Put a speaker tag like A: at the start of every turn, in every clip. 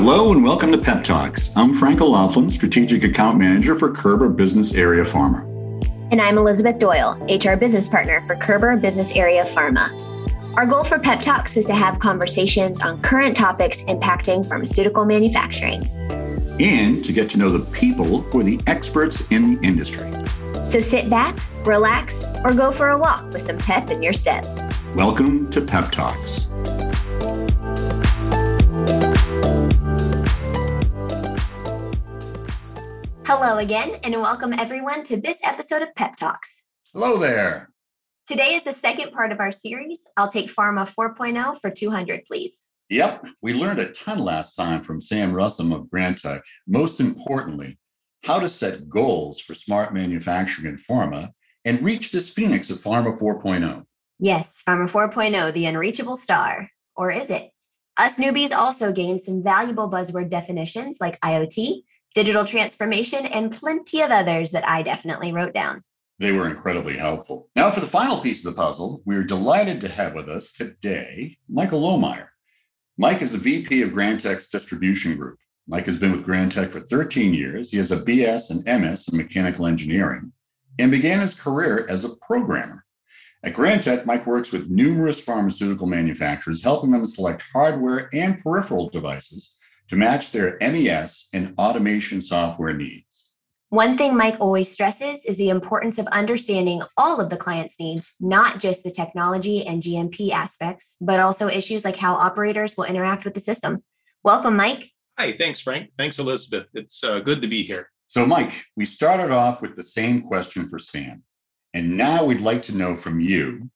A: Hello and welcome to Pep Talks. I'm Frank O'Laughlin, Strategic Account Manager for Körber Business Area Pharma.
B: And I'm Elizabeth Doyle, HR Business Partner for Körber Business Area Pharma. Our goal for Pep Talks is to have conversations on current topics impacting pharmaceutical manufacturing.
A: And to get to know the people who are the experts in the industry.
B: So sit back, relax, or go for a walk with some pep in your step.
A: Welcome to Pep Talks.
B: Hello again, and welcome everyone to this episode of Pep Talks.
A: Hello there.
B: Today is the second part of our series. I'll take Pharma 4.0 for 200, please.
A: Yep, we learned a ton last time from Sam Russum of Grantek. Most importantly, how to set goals for smart manufacturing in pharma and reach this phoenix of Pharma 4.0.
B: Yes, Pharma 4.0, the unreachable star. Or is it? Us newbies also gained some valuable buzzword definitions like IoT, digital transformation, and plenty of others that I definitely wrote down.
A: They were incredibly helpful. Now, for the final piece of the puzzle, we're delighted to have with us today Michael Lohmeyer. Mike is the VP of Grantek's distribution group. Mike has been with Grantek for 13 years. He has a BS and MS in mechanical engineering and began his career as a programmer. At Grantek, Mike works with numerous pharmaceutical manufacturers, helping them select hardware and peripheral devices to match their MES and automation software needs.
B: One thing Mike always stresses is the importance of understanding all of the client's needs, not just the technology and GMP aspects, but also issues like how operators will interact with the system. Welcome, Mike.
C: Hi, thanks, Frank. Thanks, Elizabeth. It's uh, good to be here.
A: So, Mike, we started off with the same question for Sam. And now we'd like to know from you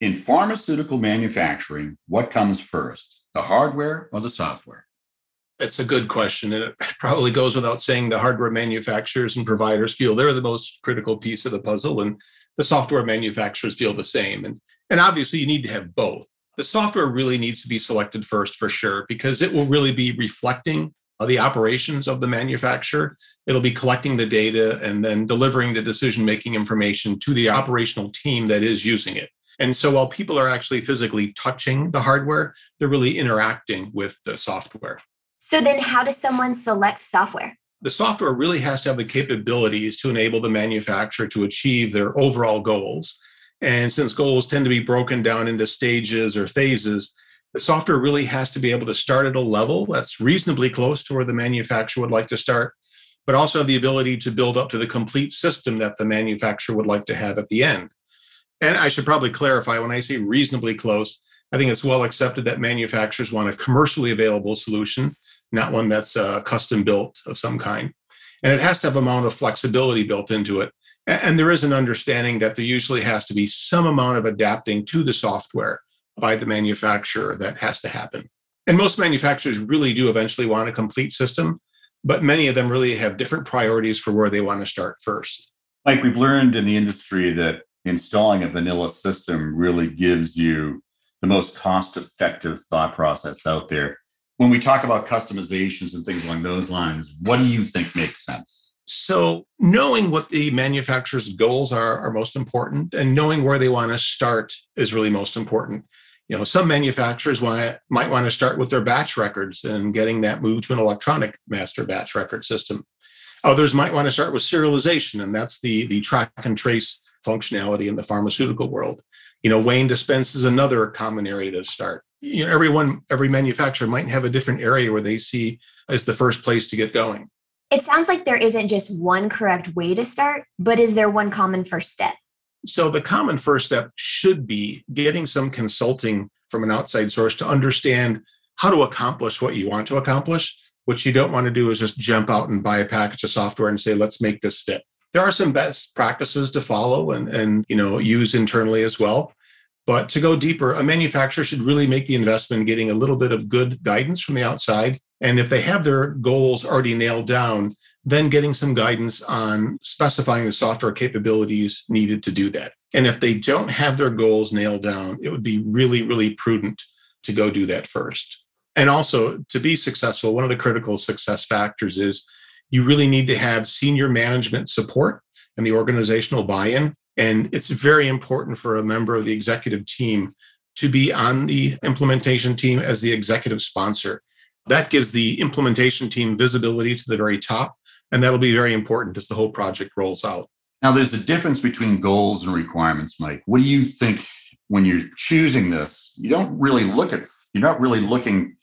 A: in pharmaceutical manufacturing, what comes first, the hardware or the software?
C: It's a good question. And it probably goes without saying the hardware manufacturers and providers feel they're the most critical piece of the puzzle, and the software manufacturers feel the same. And, and obviously, you need to have both. The software really needs to be selected first for sure, because it will really be reflecting the operations of the manufacturer. It'll be collecting the data and then delivering the decision making information to the operational team that is using it. And so while people are actually physically touching the hardware, they're really interacting with the software.
B: So then, how does someone select software?
C: The software really has to have the capabilities to enable the manufacturer to achieve their overall goals. And since goals tend to be broken down into stages or phases, the software really has to be able to start at a level that's reasonably close to where the manufacturer would like to start, but also have the ability to build up to the complete system that the manufacturer would like to have at the end. And I should probably clarify when I say reasonably close, I think it's well accepted that manufacturers want a commercially available solution not one that's uh, custom built of some kind. And it has to have amount of flexibility built into it. And there is an understanding that there usually has to be some amount of adapting to the software by the manufacturer that has to happen. And most manufacturers really do eventually want a complete system, but many of them really have different priorities for where they want to start first.
A: Like we've learned in the industry that installing a vanilla system really gives you the most cost effective thought process out there when we talk about customizations and things along those lines, what do you think makes sense?
C: So, knowing what the manufacturer's goals are are most important, and knowing where they want to start is really most important. You know, some manufacturers want, might want to start with their batch records and getting that moved to an electronic master batch record system. Others might want to start with serialization, and that's the the track and trace functionality in the pharmaceutical world. You know, weigh and dispense is another common area to start. You know everyone every manufacturer might have a different area where they see as the first place to get going.
B: It sounds like there isn't just one correct way to start but is there one common first step?
C: So the common first step should be getting some consulting from an outside source to understand how to accomplish what you want to accomplish. What you don't want to do is just jump out and buy a package of software and say let's make this fit. There are some best practices to follow and, and you know use internally as well but to go deeper, a manufacturer should really make the investment in getting a little bit of good guidance from the outside. And if they have their goals already nailed down, then getting some guidance on specifying the software capabilities needed to do that. And if they don't have their goals nailed down, it would be really, really prudent to go do that first. And also, to be successful, one of the critical success factors is you really need to have senior management support and the organizational buy in and it's very important for a member of the executive team to be on the implementation team as the executive sponsor. That gives the implementation team visibility to the very top, and that'll be very important as the whole project rolls out.
A: Now, there's a difference between goals and requirements, Mike. What do you think when you're choosing this? You don't really look at, you're not really looking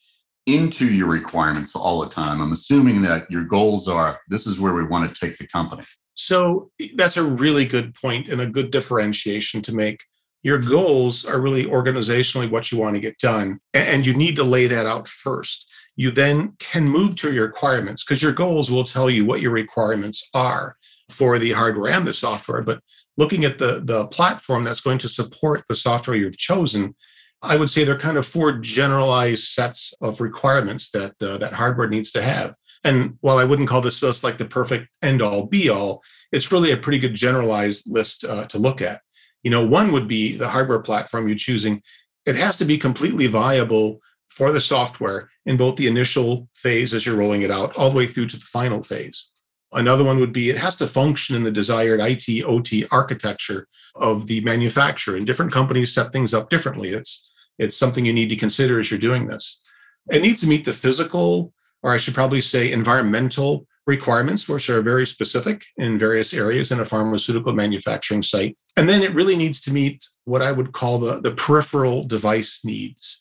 A: into your requirements all the time. I'm assuming that your goals are this is where we want to take the company.
C: So that's a really good point and a good differentiation to make. Your goals are really organizationally what you want to get done, and you need to lay that out first. You then can move to your requirements because your goals will tell you what your requirements are for the hardware and the software. But looking at the, the platform that's going to support the software you've chosen, I would say there are kind of four generalized sets of requirements that uh, that hardware needs to have. And while I wouldn't call this just like the perfect end all be all, it's really a pretty good generalized list uh, to look at. You know, one would be the hardware platform you're choosing. It has to be completely viable for the software in both the initial phase as you're rolling it out, all the way through to the final phase. Another one would be it has to function in the desired IT OT architecture of the manufacturer. And different companies set things up differently. It's it's something you need to consider as you're doing this. It needs to meet the physical, or I should probably say environmental requirements, which are very specific in various areas in a pharmaceutical manufacturing site. And then it really needs to meet what I would call the, the peripheral device needs,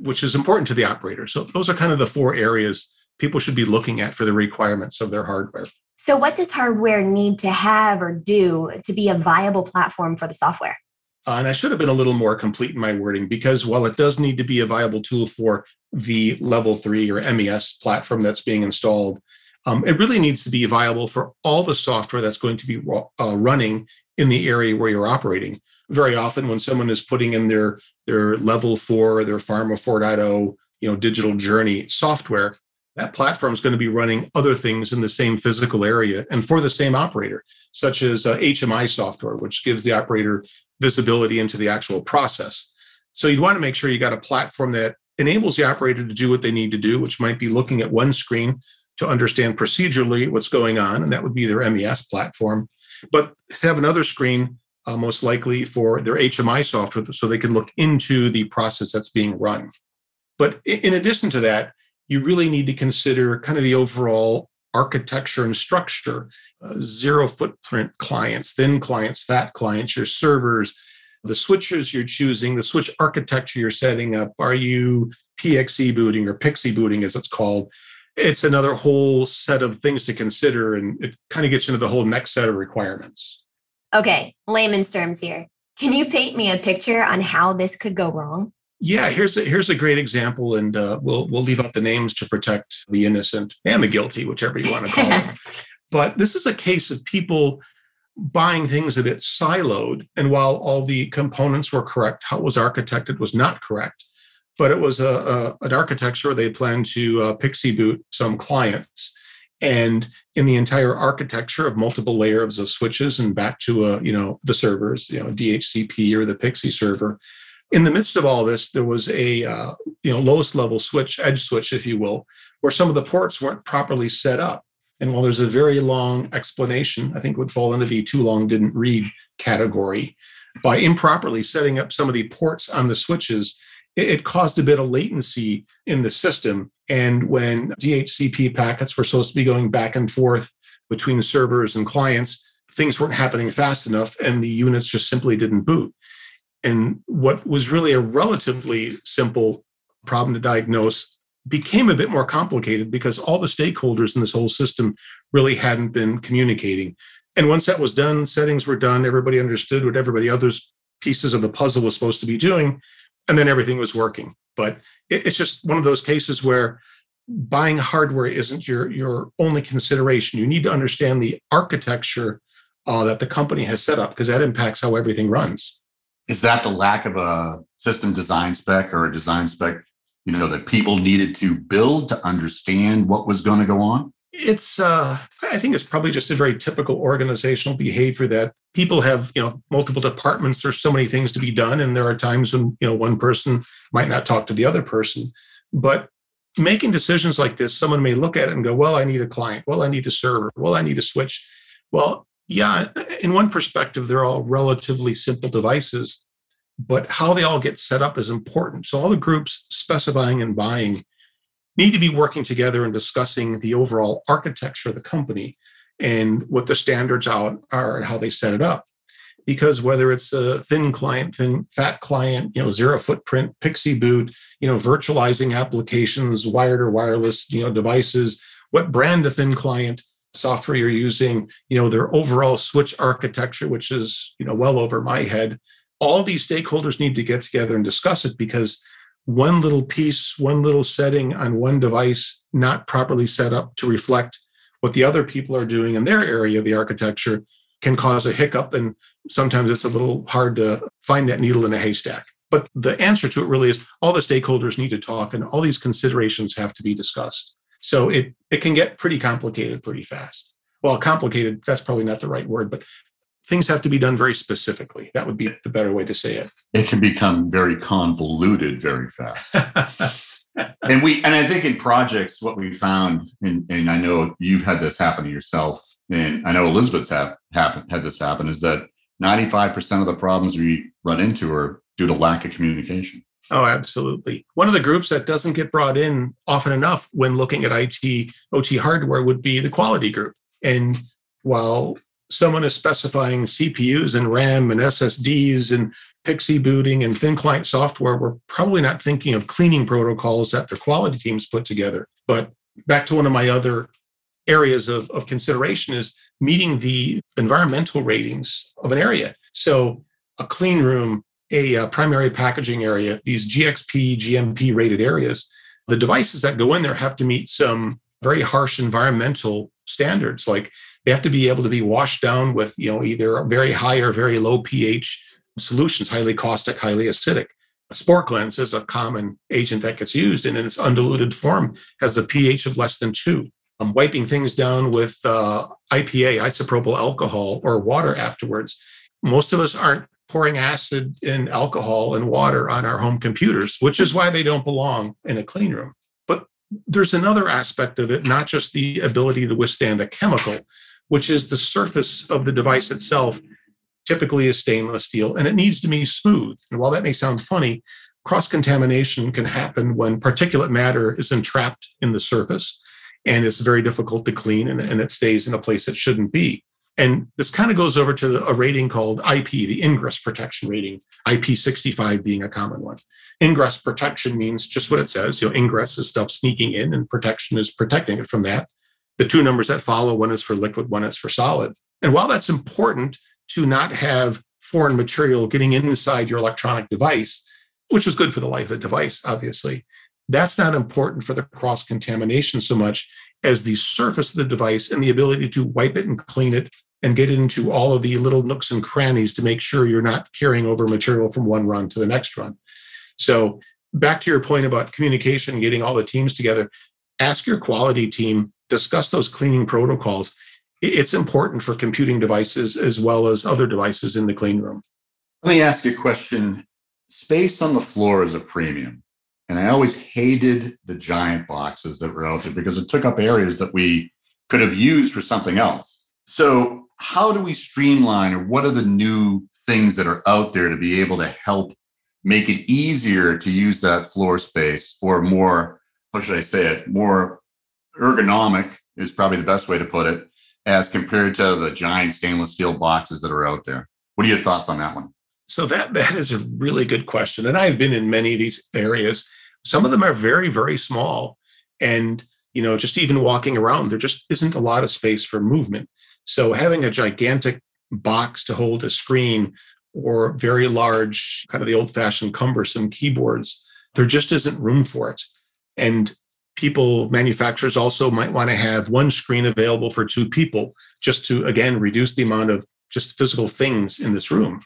C: which is important to the operator. So those are kind of the four areas people should be looking at for the requirements of their hardware.
B: So, what does hardware need to have or do to be a viable platform for the software?
C: Uh, and I should have been a little more complete in my wording because while it does need to be a viable tool for the level three or MES platform that's being installed, um, it really needs to be viable for all the software that's going to be uh, running in the area where you're operating. Very often, when someone is putting in their their level four, their Pharma 4.0, you know, digital journey software, that platform is going to be running other things in the same physical area and for the same operator, such as uh, HMI software, which gives the operator visibility into the actual process. So you'd want to make sure you got a platform that enables the operator to do what they need to do, which might be looking at one screen to understand procedurally what's going on, and that would be their MES platform. But have another screen, uh, most likely for their HMI software, so they can look into the process that's being run. But in addition to that, you really need to consider kind of the overall architecture and structure uh, zero footprint clients, thin clients, fat clients, your servers, the switches you're choosing, the switch architecture you're setting up. Are you PXE booting or Pixie booting, as it's called? It's another whole set of things to consider, and it kind of gets into the whole next set of requirements.
B: Okay, layman's terms here. Can you paint me a picture on how this could go wrong?
C: Yeah, here's a, here's a great example, and uh, we'll we'll leave out the names to protect the innocent and the guilty, whichever you want to call them. But this is a case of people buying things a bit siloed, and while all the components were correct, how it was architected was not correct. But it was a, a an architecture they planned to uh, PXE boot some clients, and in the entire architecture of multiple layers of switches and back to a you know the servers, you know DHCP or the Pixie server in the midst of all this, there was a uh, you know lowest level switch, edge switch, if you will, where some of the ports weren't properly set up. And while there's a very long explanation, I think would fall into the too long didn't read category. By improperly setting up some of the ports on the switches, it, it caused a bit of latency in the system. And when DHCP packets were supposed to be going back and forth between servers and clients, things weren't happening fast enough, and the units just simply didn't boot. And what was really a relatively simple problem to diagnose became a bit more complicated because all the stakeholders in this whole system really hadn't been communicating. And once that was done, settings were done, everybody understood what everybody others pieces of the puzzle was supposed to be doing, and then everything was working. But it's just one of those cases where buying hardware isn't your your only consideration. You need to understand the architecture uh, that the company has set up because that impacts how everything runs
A: is that the lack of a system design spec or a design spec you know that people needed to build to understand what was going to go on?
C: It's uh, i think it's probably just a very typical organizational behavior that people have you know multiple departments there's so many things to be done and there are times when you know one person might not talk to the other person. But making decisions like this someone may look at it and go well i need a client. Well i need a server well i need a switch. Well yeah, in one perspective, they're all relatively simple devices, but how they all get set up is important. So all the groups specifying and buying need to be working together and discussing the overall architecture of the company and what the standards out are and how they set it up. Because whether it's a thin client, thin fat client, you know, zero footprint, pixie boot, you know, virtualizing applications, wired or wireless, you know, devices, what brand of thin client software you're using, you know, their overall switch architecture, which is, you know, well over my head. All these stakeholders need to get together and discuss it because one little piece, one little setting on one device not properly set up to reflect what the other people are doing in their area of the architecture can cause a hiccup. And sometimes it's a little hard to find that needle in a haystack. But the answer to it really is all the stakeholders need to talk and all these considerations have to be discussed. So it, it can get pretty complicated pretty fast. Well, complicated, that's probably not the right word, but things have to be done very specifically. That would be the better way to say it.
A: It can become very convoluted very fast. and we and I think in projects, what we found, and, and I know you've had this happen to yourself, and I know Elizabeth's have happened had this happen, is that 95% of the problems we run into are due to lack of communication.
C: Oh, absolutely. One of the groups that doesn't get brought in often enough when looking at IT, OT hardware would be the quality group. And while someone is specifying CPUs and RAM and SSDs and PXE booting and thin client software, we're probably not thinking of cleaning protocols that the quality teams put together. But back to one of my other areas of, of consideration is meeting the environmental ratings of an area. So a clean room, a, a primary packaging area, these GXP, GMP rated areas, the devices that go in there have to meet some very harsh environmental standards like they have to be able to be washed down with, you know, either very high or very low pH solutions, highly caustic, highly acidic. A Spor-Klenz is a common agent that gets used and in its undiluted form has a pH of less than two. Um, wiping things down with uh, IPA, isopropyl alcohol, or water afterwards. Most of us aren't pouring acid and alcohol and water on our home computers, which is why they don't belong in a clean room. But there's another aspect of it, not just the ability to withstand a chemical, which is the surface of the device itself typically is stainless steel and it needs to be smooth. And while that may sound funny, cross contamination can happen when particulate matter is entrapped in the surface and it's very difficult to clean and, and it stays in a place it shouldn't be. And this kind of goes over to the, a rating called IP, the ingress protection rating, IP65 being a common one. Ingress protection means just what it says. You know, ingress is stuff sneaking in, and protection is protecting it from that the two numbers that follow one is for liquid, one is for solid. And while that's important to not have foreign material getting inside your electronic device, which is good for the life of the device, obviously, that's not important for the cross contamination so much as the surface of the device and the ability to wipe it and clean it and get into all of the little nooks and crannies to make sure you're not carrying over material from one run to the next run. So, back to your point about communication, getting all the teams together, ask your quality team discuss those cleaning protocols. It's important for computing devices as well as other devices in the clean room.
A: Let me ask you a question. Space on the floor is a premium. And I always hated the giant boxes that were out there because it took up areas that we could have used for something else. So, how do we streamline or what are the new things that are out there to be able to help make it easier to use that floor space or more, how should I say it, more ergonomic is probably the best way to put it, as compared to the giant stainless steel boxes that are out there. What are your thoughts on that one?
C: So that that is a really good question, and I've been in many of these areas. Some of them are very very small, and you know, just even walking around, there just isn't a lot of space for movement. So having a gigantic box to hold a screen or very large, kind of the old-fashioned cumbersome keyboards, there just isn't room for it. And people manufacturers also might want to have one screen available for two people just to again reduce the amount of just physical things in this room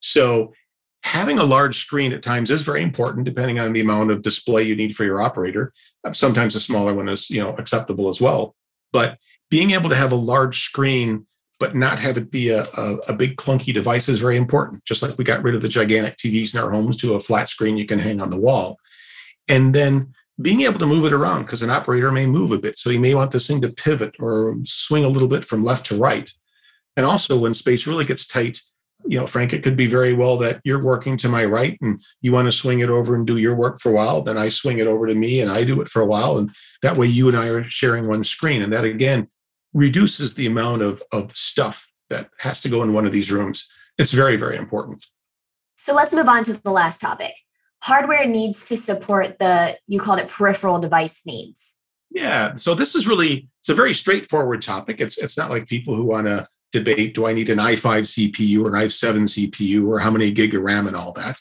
C: so having a large screen at times is very important depending on the amount of display you need for your operator uh, sometimes a smaller one is you know acceptable as well but being able to have a large screen but not have it be a, a, a big clunky device is very important just like we got rid of the gigantic tvs in our homes to a flat screen you can hang on the wall and then being able to move it around because an operator may move a bit. So you may want this thing to pivot or swing a little bit from left to right. And also, when space really gets tight, you know, Frank, it could be very well that you're working to my right and you want to swing it over and do your work for a while. Then I swing it over to me and I do it for a while. And that way you and I are sharing one screen. And that again reduces the amount of, of stuff that has to go in one of these rooms. It's very, very important.
B: So let's move on to the last topic. Hardware needs to support the, you called it peripheral device needs.
C: Yeah. So this is really, it's a very straightforward topic. It's, it's not like people who want to debate do I need an i5 CPU or an i7 CPU or how many gig of RAM and all that.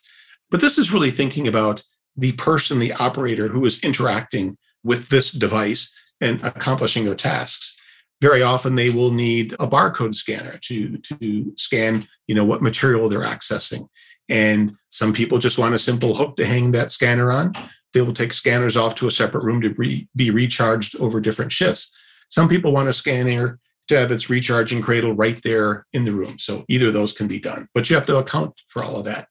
C: But this is really thinking about the person, the operator who is interacting with this device and accomplishing their tasks. Very often they will need a barcode scanner to, to scan, you know, what material they're accessing. And some people just want a simple hook to hang that scanner on. They will take scanners off to a separate room to re, be recharged over different shifts. Some people want a scanner have its recharging cradle right there in the room. So either of those can be done, but you have to account for all of that.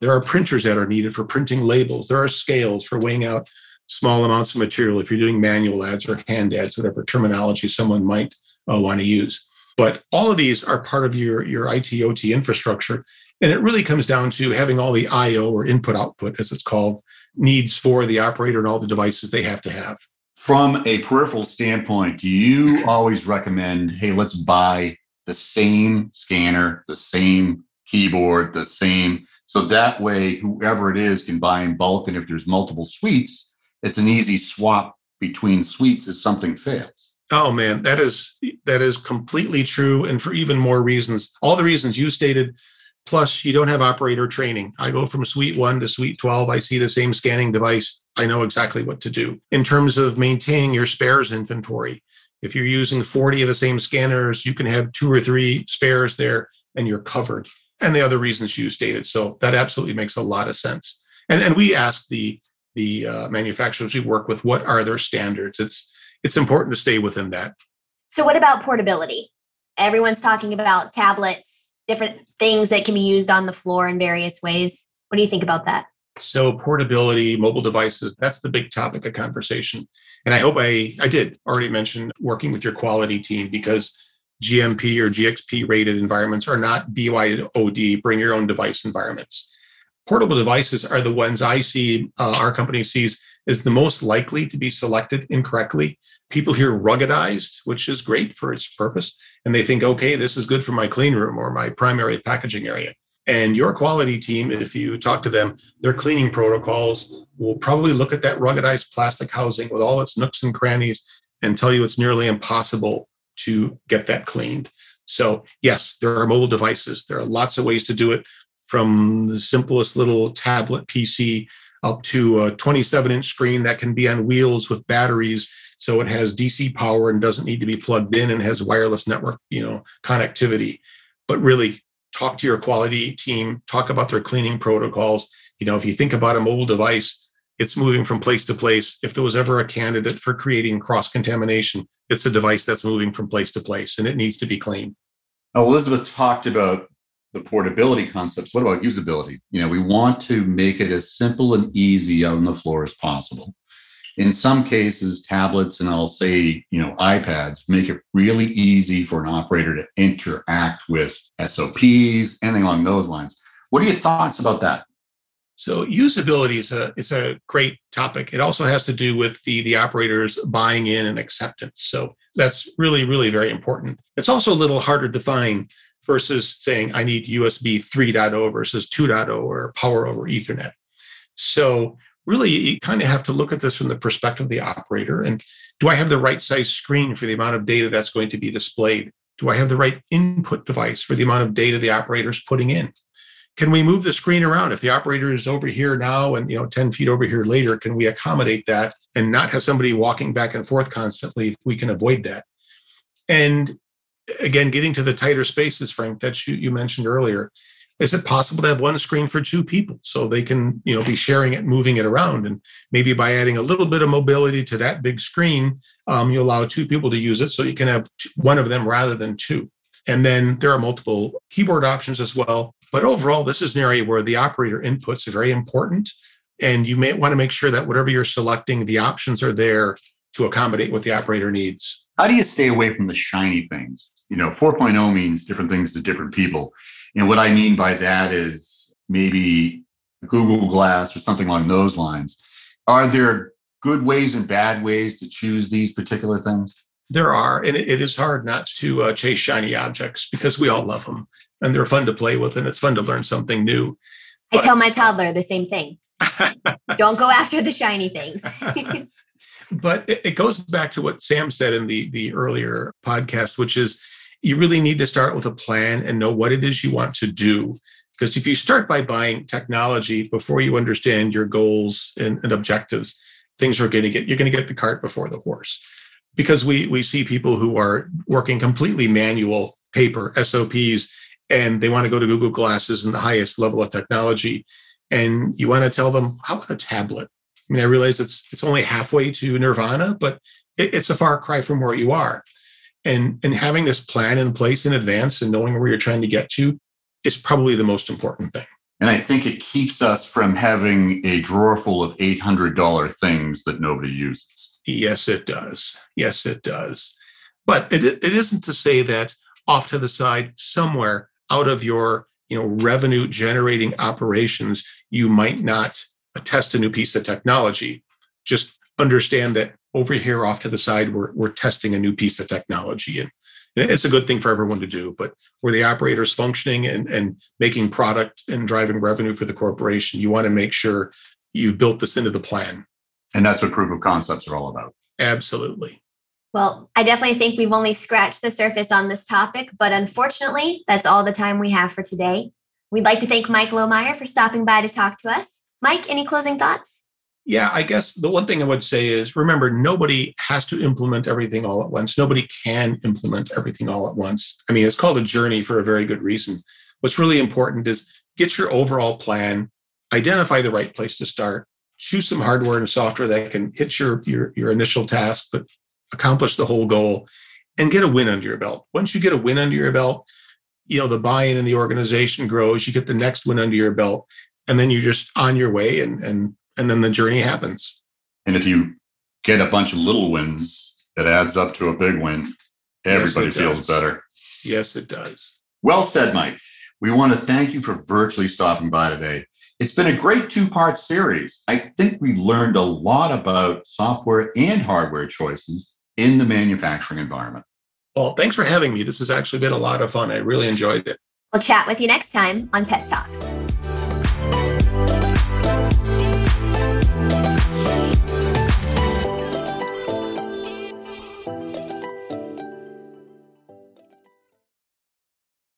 C: There are printers that are needed for printing labels. There are scales for weighing out small amounts of material if you're doing manual adds or hand adds, whatever terminology someone might uh, want to use. But all of these are part of your, your IT OT infrastructure. And it really comes down to having all the IO or input output, as it's called, needs for the operator and all the devices they have to have.
A: From a peripheral standpoint, do you always recommend, hey, let's buy the same scanner, the same keyboard, the same, so that way whoever it is can buy in bulk. And if there's multiple suites, it's an easy swap between suites if something fails.
C: Oh man, that is that is completely true, and for even more reasons. All the reasons you stated Plus, you don't have operator training. I go from suite one to suite 12. I see the same scanning device. I know exactly what to do. In terms of maintaining your spares inventory, if you're using 40 of the same scanners, you can have two or three spares there and you're covered. And the other reasons you stated. So that absolutely makes a lot of sense. And, and we ask the, the uh, manufacturers we work with, what are their standards? It's, it's important to stay within that.
B: So, what about portability? Everyone's talking about tablets, different things that can be used on the floor in various ways. What do you think about that?
C: So portability, mobile devices, that's the big topic of conversation. And I hope I, I did already mention working with your quality team because GMP or GXP rated environments are not BYOD, bring your own device environments. Portable devices are the ones I see uh, our company sees is the most likely to be selected incorrectly. People hear ruggedized, which is great for its purpose, and they think, okay, this is good for my clean room or my primary packaging area. And your quality team, if you talk to them, their cleaning protocols will probably look at that ruggedized plastic housing with all its nooks and crannies and tell you it's nearly impossible to get that cleaned. So, yes, there are mobile devices. There are lots of ways to do it from the simplest little tablet PC up to a 27 inch screen that can be on wheels with batteries. So it has dc power and doesn't need to be plugged in and has wireless network you know connectivity. But really talk to your quality team talk about their cleaning protocols. You know if you think about a mobile device it's moving from place to place. If there was ever a candidate for creating cross contamination it's a device that's moving from place to place and it needs to be cleaned.
A: Elizabeth talked about the portability concepts. What about usability? You know, we want to make it as simple and easy on the floor as possible. In some cases, tablets and I'll say, you know, iPads make it really easy for an operator to interact with SOPs, anything along those lines. What are your thoughts about that?
C: So usability is a is a great topic. It also has to do with the the operators buying in and acceptance. So that's really really very important. It's also a little harder to define versus saying I need USB 3.0 versus 2.0 or power over Ethernet. So really you kind of have to look at this from the perspective of the operator and do I have the right size screen for the amount of data that's going to be displayed? Do I have the right input device for the amount of data the operator is putting in? Can we move the screen around? If the operator is over here now and you know 10 feet over here later, can we accommodate that and not have somebody walking back and forth constantly? We can avoid that. And again, getting to the tighter spaces, Frank, that you, you mentioned earlier, is it possible to have one screen for two people so they can you know be sharing it moving it around? And maybe by adding a little bit of mobility to that big screen um, you allow two people to use it so you can have one of them rather than two. And then there are multiple keyboard options as well. But overall this is an area where the operator inputs are very important. And you may want to make sure that whatever you're selecting the options are there to accommodate what the operator needs.
A: How do you stay away from the shiny things? You know, 4.0 means different things to different people. And what I mean by that is maybe Google Glass or something along those lines. Are there good ways and bad ways to choose these particular things?
C: There are, and it, it is hard not to uh, chase shiny objects because we all love them and they're fun to play with and it's fun to learn something new.
B: I tell my toddler the same thing. Don't go after the shiny things.
C: but it, it goes back to what Sam said in the the earlier podcast, which is you really need to start with a plan and know what it is you want to do. Because if you start by buying technology before you understand your goals and, and objectives, things are going to get you're going to get the cart before the horse. Because we we see people who are working completely manual paper SOPs and they want to go to Google Glasses and the highest level of technology. And you want to tell them, how about a tablet? I mean, I realize it's it's only halfway to nirvana, but it, it's a far cry from where you are and and having this plan in place in advance and knowing where you're trying to get to is probably the most important thing.
A: And i think it keeps us from having a drawer full of $800 things that nobody uses.
C: Yes it does. Yes it does. But it, it isn't to say that off to the side somewhere out of your you know revenue generating operations you might not test a new piece of technology. Just understand that over here off to the side, we're, we're testing a new piece of technology. And it's a good thing for everyone to do. But where the operator's functioning and, and making product and driving revenue for the corporation, you want to make sure you built this into the plan.
A: And that's what proof of concepts are all about.
C: Absolutely.
B: Well, I definitely think we've only scratched the surface on this topic, but unfortunately, that's all the time we have for today. We'd like to thank Mike Lohmeyer for stopping by to talk to us. Mike, any closing thoughts?
C: Yeah, I guess the one thing I would say is remember, nobody has to implement everything all at once. Nobody can implement everything all at once. I mean, it's called a journey for a very good reason. What's really important is get your overall plan, identify the right place to start, choose some hardware and software that can hit your, your, your initial task, but accomplish the whole goal and get a win under your belt. Once you get a win under your belt, you know, the buy-in in the organization grows, you get the next win under your belt, and then you're just on your way and, and and then the journey happens.
A: And if you get a bunch of little wins, it adds up to a big win. Everybody yes, feels
C: does.
A: better.
C: Yes, it does.
A: Well said, Mike. We want to thank you for virtually stopping by today. It's been a great two part series. I think we learned a lot about software and hardware choices in the manufacturing environment.
C: Well, thanks for having me. This has actually been a lot of fun. I really enjoyed it.
B: We'll chat with you next time on Pep Talks.